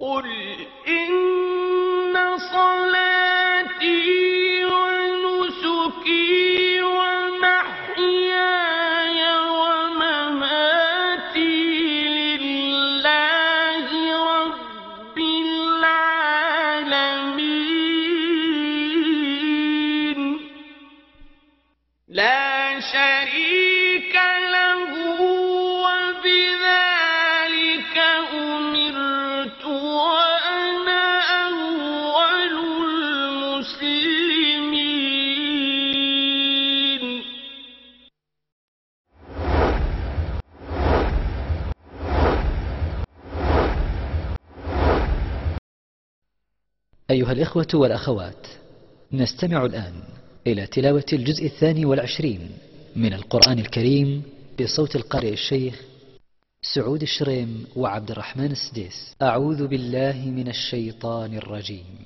قل إن أيها الإخوة والأخوات نستمع الآن إلى تلاوة الجزء الثاني والعشرين من القرآن الكريم بصوت القارئ الشيخ سعود الشريم وعبد الرحمن السديس. أعوذ بالله من الشيطان الرجيم.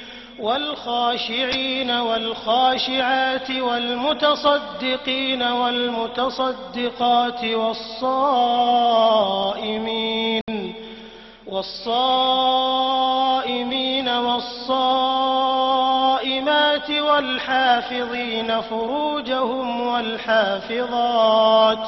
والخاشعين والخاشعات والمتصدقين والمتصدقات والصائمين والصائمين والصائمات والحافظين فروجهم والحافظات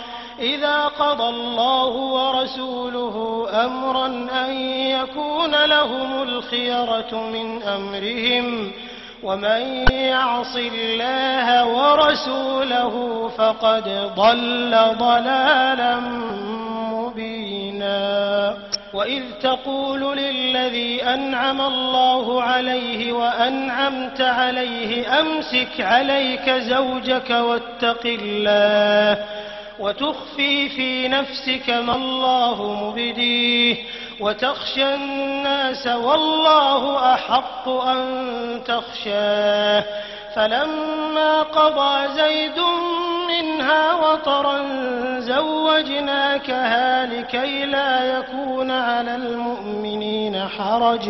إذا قضى الله ورسوله أمرا أن يكون لهم الخيرة من أمرهم ومن يعص الله ورسوله فقد ضل ضلالا مبينا. وإذ تقول للذي أنعم الله عليه وأنعمت عليه أمسك عليك زوجك واتق الله وتخفي في نفسك ما الله مبديه وتخشى الناس والله أحق أن تخشاه فلما قضى زيد منها وطرا زوجناكها لكي لا يكون على المؤمنين حرج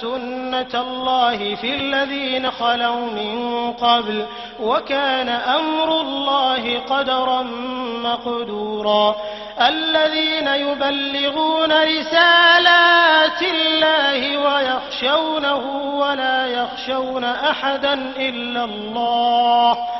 سُنَّةَ اللَّهِ فِي الَّذِينَ خَلَوْا مِن قَبْلُ ۚ وَكَانَ أَمْرُ اللَّهِ قَدَرًا مَّقْدُورًا الَّذِينَ يُبَلِّغُونَ رِسَالَاتِ اللَّهِ وَيَخْشَوْنَهُ وَلَا يَخْشَوْنَ أَحَدًا إِلَّا اللَّهَ ۗ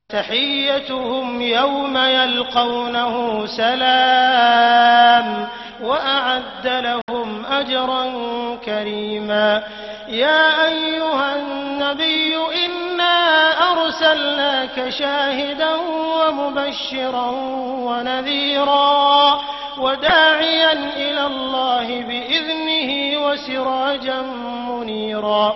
تحيتهم يوم يلقونه سلام وأعد لهم أجرا كريما. يا أيها النبي إنا أرسلناك شاهدا ومبشرا ونذيرا وداعيا إلى الله بإذنه وسراجا منيرا.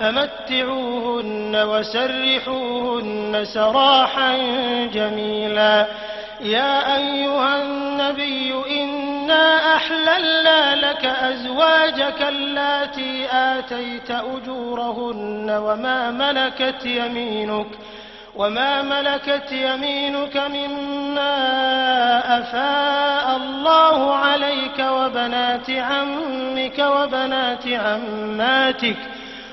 فمتعوهن وسرحوهن سراحا جميلا. يا أيها النبي إنا أحللنا لك أزواجك اللاتي آتيت أجورهن وما ملكت يمينك وما ملكت يمينك مما أفاء الله عليك وبنات عمك وبنات عماتك.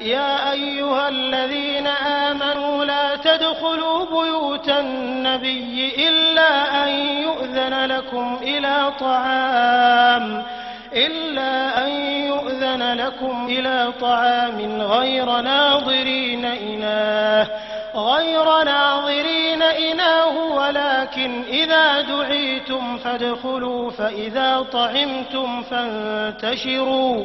يا أيها الذين آمنوا لا تدخلوا بيوت النبي إلا أن يؤذن لكم إلى طعام إلا أن يؤذن لكم إلى طعام غير ناظرين إناه غير ناظرين إناه ولكن إذا دعيتم فادخلوا فإذا طعمتم فانتشروا.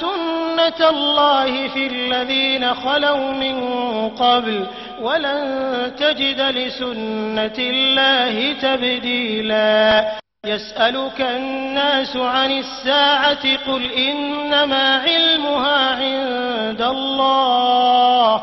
سنة الله في الذين خلوا من قبل ولن تجد لسنة الله تبديلا يسألك الناس عن الساعة قل إنما علمها عند الله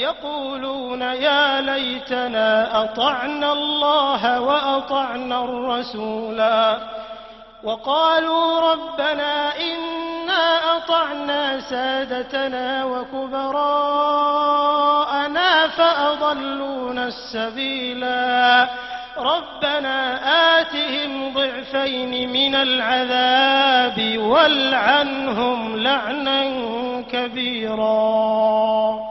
يقولون يا ليتنا أطعنا الله وأطعنا الرسولا. وقالوا ربنا إنا أطعنا سادتنا وكبراءنا فأضلونا السبيلا. ربنا آتهم ضعفين من العذاب والعنهم لعنا كبيرا.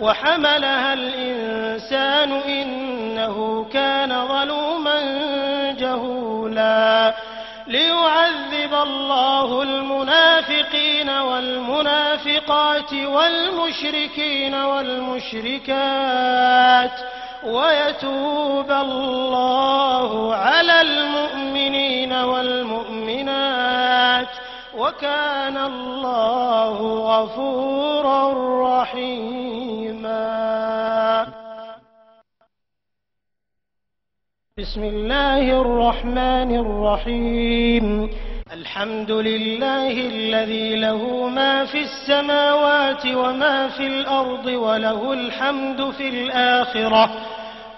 وحملها الإنسان إنه كان ظلوما جهولا ليعذب الله المنافقين والمنافقات والمشركين والمشركات ويتوب الله على المؤمنين والمؤمنات وكان الله غفورا رحيما. بسم الله الرحمن الرحيم. الحمد لله الذي له ما في السماوات وما في الأرض وله الحمد في الآخرة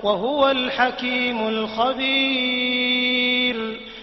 وهو الحكيم الخبير.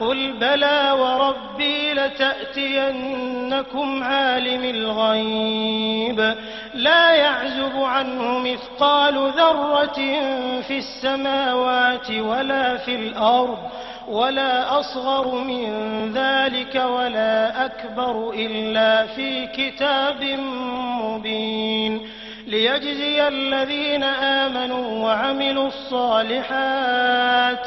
قل بلى وربي لتأتينكم عالم الغيب لا يعزب عنه مثقال ذرة في السماوات ولا في الأرض ولا أصغر من ذلك ولا أكبر إلا في كتاب مبين ليجزي الذين آمنوا وعملوا الصالحات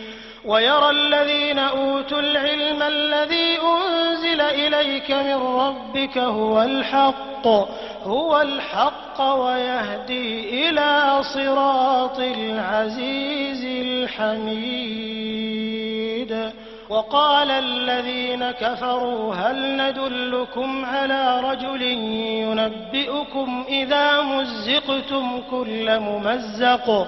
ويرى الذين أوتوا العلم الذي أنزل إليك من ربك هو الحق هو الحق ويهدي إلى صراط العزيز الحميد. وقال الذين كفروا هل ندلكم على رجل ينبئكم إذا مزقتم كل ممزق؟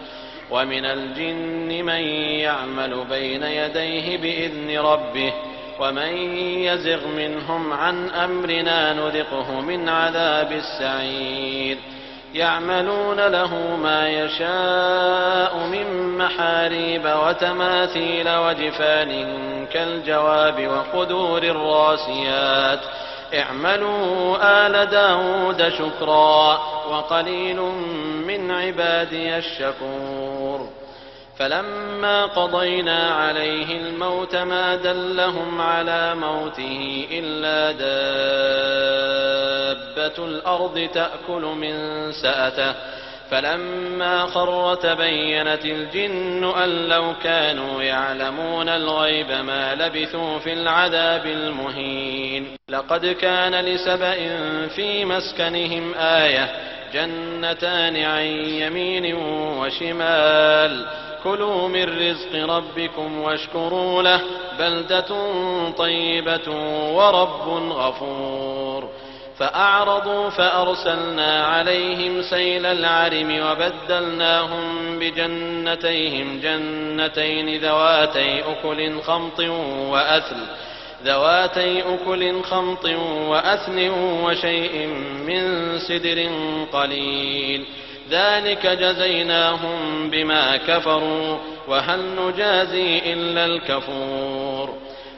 ومن الجن من يعمل بين يديه بإذن ربه ومن يزغ منهم عن أمرنا نذقه من عذاب السعير. يعملون له ما يشاء من محاريب وتماثيل وجفان كالجواب وقدور الراسيات. اعملوا آل داود شكرا. وقليل من عبادي الشكور. فلما قضينا عليه الموت ما دلهم على موته إلا دابة الأرض تأكل من سأته. فلما خر تبينت الجن أن لو كانوا يعلمون الغيب ما لبثوا في العذاب المهين. لقد كان لسبإ في مسكنهم آية جنتان عن يمين وشمال. كلوا من رزق ربكم واشكروا له بلدة طيبة ورب غفور. فأعرضوا فأرسلنا عليهم سيل العرم وبدلناهم بجنتيهم جنتين ذواتي أكل خمط وأثل ذواتي أكل خمط وأثل وشيء من سدر قليل ذلك جزيناهم بما كفروا وهل نجازي إلا الكفور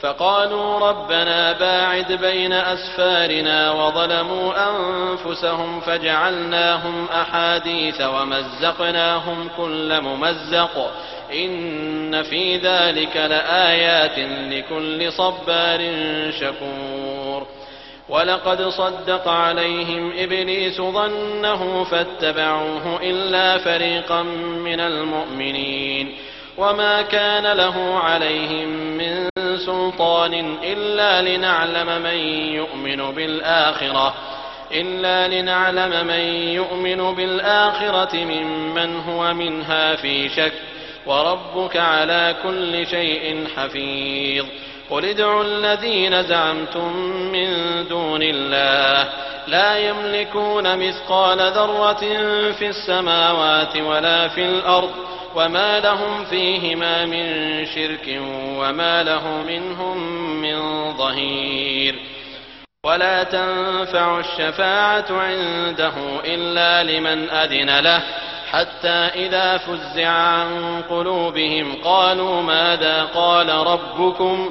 فقالوا ربنا باعد بين أسفارنا وظلموا أنفسهم فجعلناهم أحاديث ومزقناهم كل ممزق إن في ذلك لآيات لكل صبار شكور ولقد صدق عليهم إبليس ظنه فاتبعوه إلا فريقا من المؤمنين وما كان له عليهم من سلطان إلا لنعلم من يؤمن بالآخرة إلا لنعلم من يؤمن بالآخرة ممن هو منها في شك وربك على كل شيء حفيظ. قل ادعوا الذين زعمتم من دون الله لا يملكون مثقال ذرة في السماوات ولا في الأرض وما لهم فيهما من شرك وما له منهم من ظهير ولا تنفع الشفاعة عنده إلا لمن أذن له حتى إذا فزع عن قلوبهم قالوا ماذا قال ربكم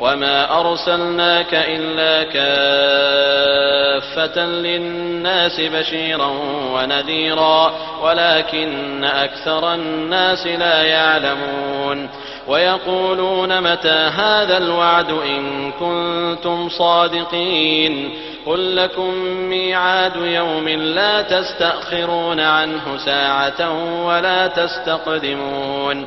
وما أرسلناك إلا كافة للناس بشيرا ونذيرا ولكن أكثر الناس لا يعلمون ويقولون متى هذا الوعد إن كنتم صادقين قل لكم ميعاد يوم لا تستأخرون عنه ساعة ولا تستقدمون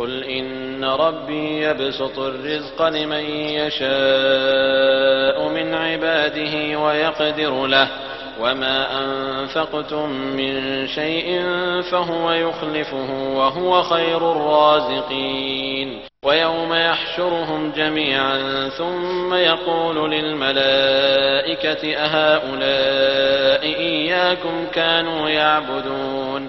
قل إن ربي يبسط الرزق لمن يشاء من عباده ويقدر له وما أنفقتم من شيء فهو يخلفه وهو خير الرازقين ويوم يحشرهم جميعا ثم يقول للملائكة أهؤلاء إياكم كانوا يعبدون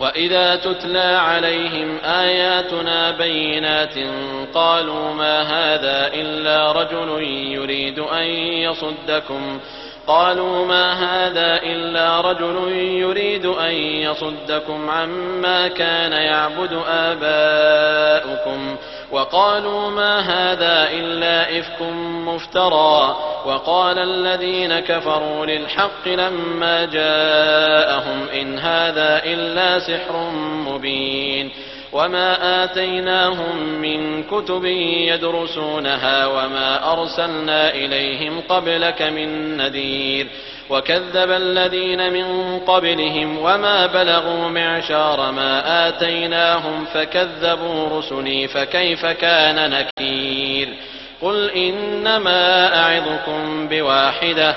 وإذا تتلى عليهم آياتنا بينات قالوا ما هذا إلا رجل يريد أن يصدكم قالوا ما هذا إلا رجل يريد أن يصدكم عما كان يعبد آباؤكم وقالوا ما هذا إلا إفك مفترى وقال الذين كفروا للحق لما جاءهم إن هذا إلا سحر مبين وما آتيناهم من كتب يدرسونها وما أرسلنا إليهم قبلك من نذير وكذب الذين من قبلهم وما بلغوا معشار ما آتيناهم فكذبوا رسلي فكيف كان نكير؟ قل إنما أعظكم بواحدة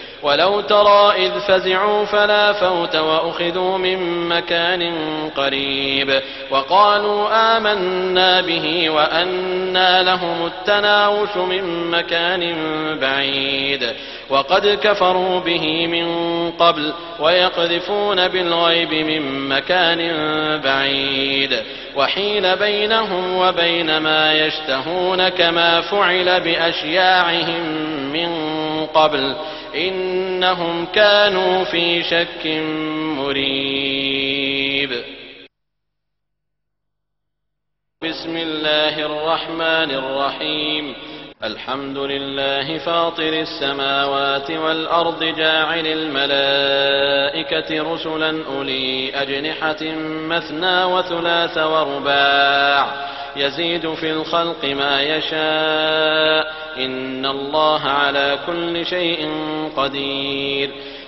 ولو ترى إذ فزعوا فلا فوت وأخذوا من مكان قريب وقالوا آمنا به وأنا لهم التناوش من مكان بعيد وقد كفروا به من قبل ويقذفون بالغيب من مكان بعيد وحيل بينهم وبين ما يشتهون كما فعل بأشياعهم من قبل إنهم كانوا في شك مريب. بسم الله الرحمن الرحيم. الحمد لله فاطر السماوات والأرض جاعل الملائكة رسلا أولي أجنحة مثنى وثلاث ورباع يزيد في الخلق ما يشاء إن الله على كل شيء قدير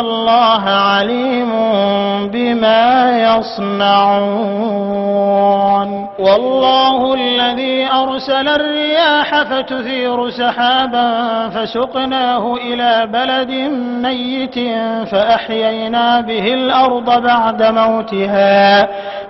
الله عليم بما يصنعون والله الذي أرسل الرياح فتثير سحابا فسقناه إلى بلد ميت فأحيينا به الأرض بعد موتها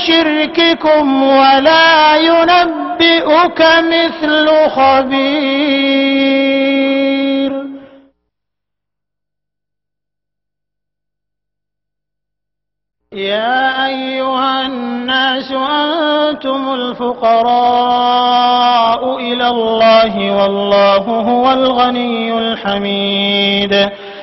بشرككم ولا ينبئك مثل خبير. يا أيها الناس أنتم الفقراء إلى الله والله هو الغني الحميد.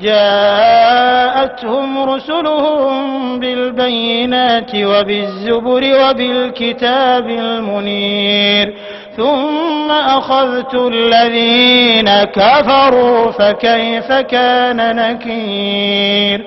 جاءتهم رسلهم بالبينات وبالزبر وبالكتاب المنير ثم أخذت الذين كفروا فكيف كان نكير؟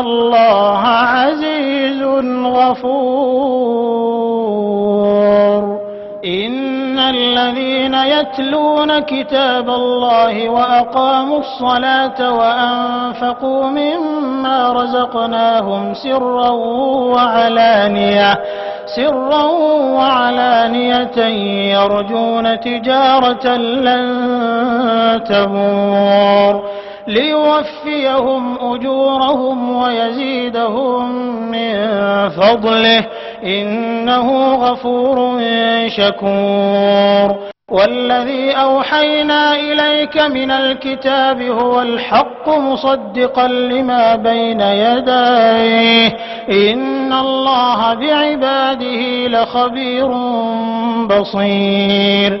الله عزيز غفور. إن الذين يتلون كتاب الله وأقاموا الصلاة وأنفقوا مما رزقناهم سرا وعلانية سرا وعلانية يرجون تجارة لن تبور. ليوفيهم أجورهم ويزيدهم من فضله. إنه غفور شكور. والذي أوحينا إليك من الكتاب هو الحق مصدقا لما بين يديه. إن الله بعباده لخبير بصير.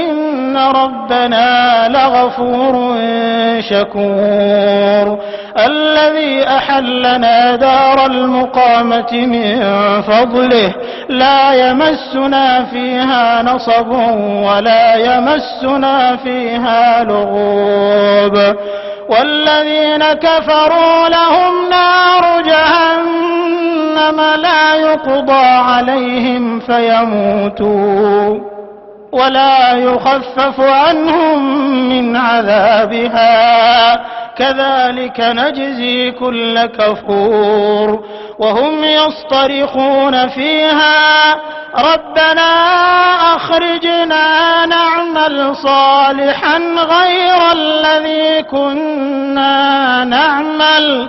إن ربنا لغفور شكور الذي أحلنا دار المقامة من فضله لا يمسنا فيها نصب ولا يمسنا فيها لغوب والذين كفروا لهم نار جهنم لا يقضى عليهم فيموتوا ولا يخفف عنهم من عذابها. كذلك نجزي كل كفور. وهم يصطرخون فيها. ربنا أخرجنا نعمل صالحا غير الذي كنا نعمل.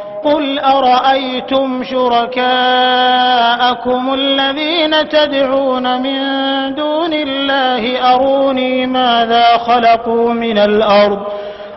قل أرأيتم شركاءكم الذين تدعون من دون الله أروني ماذا خلقوا من الأرض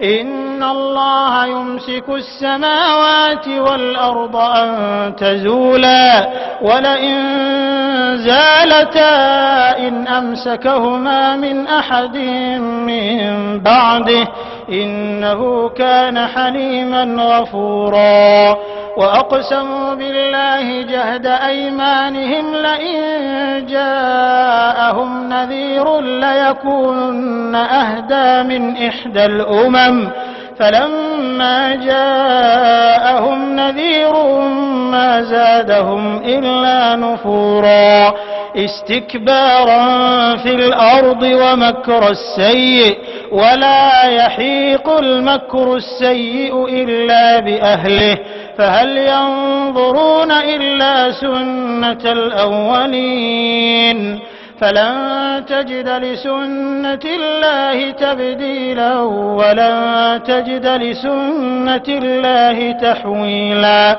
إن الله يمسك السماوات والأرض أن تزولا ولئن زالتا إن أمسكهما من أحد من بعده إنه كان حليما غفورا. وأقسموا بالله جهد أيمانهم لئن جاءهم نذير ليكونن أهدى من إحدى الأمم. فلما جاءهم نذير ما زادهم إلا نفورا. استكبارا في الأرض ومكر السيء. ولا يحيق المكر السيء إلا بأهله فهل ينظرون إلا سنة الأولين؟ فلن تجد لسنة الله تبديلا ولن تجد لسنة الله تحويلا.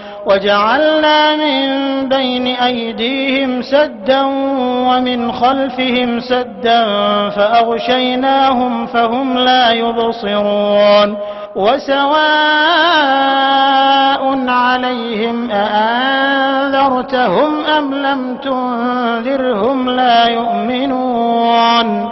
وجعلنا من بين أيديهم سدا ومن خلفهم سدا فأغشيناهم فهم لا يبصرون وسواء عليهم أأنذرتهم أم لم تنذرهم لا يؤمنون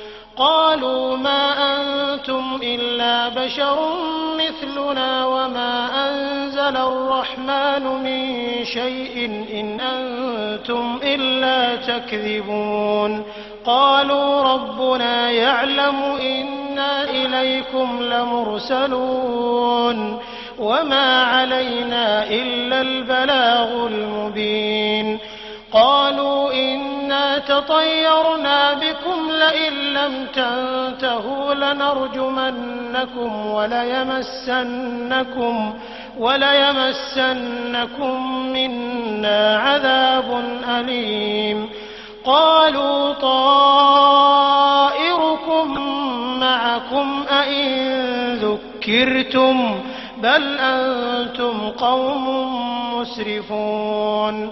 قالوا ما أنتم إلا بشر مثلنا وما أنزل الرحمن من شيء إن أنتم إلا تكذبون. قالوا ربنا يعلم إنا إليكم لمرسلون وما علينا إلا البلاغ المبين. قالوا إنا تطيرنا بكم لئن لم تنتهوا لنرجمنكم وليمسنكم وليمسنكم منا عذاب أليم. قالوا طائركم معكم أئن ذكرتم بل أنتم قوم مسرفون.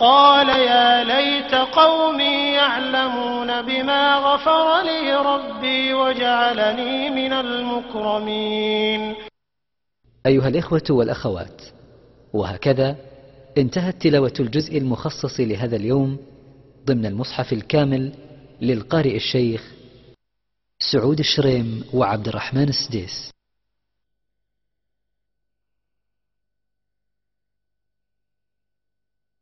قال يا ليت قومي يعلمون بما غفر لي ربي وجعلني من المكرمين. أيها الإخوة والأخوات وهكذا انتهت تلاوة الجزء المخصص لهذا اليوم ضمن المصحف الكامل للقارئ الشيخ سعود الشريم وعبد الرحمن السديس.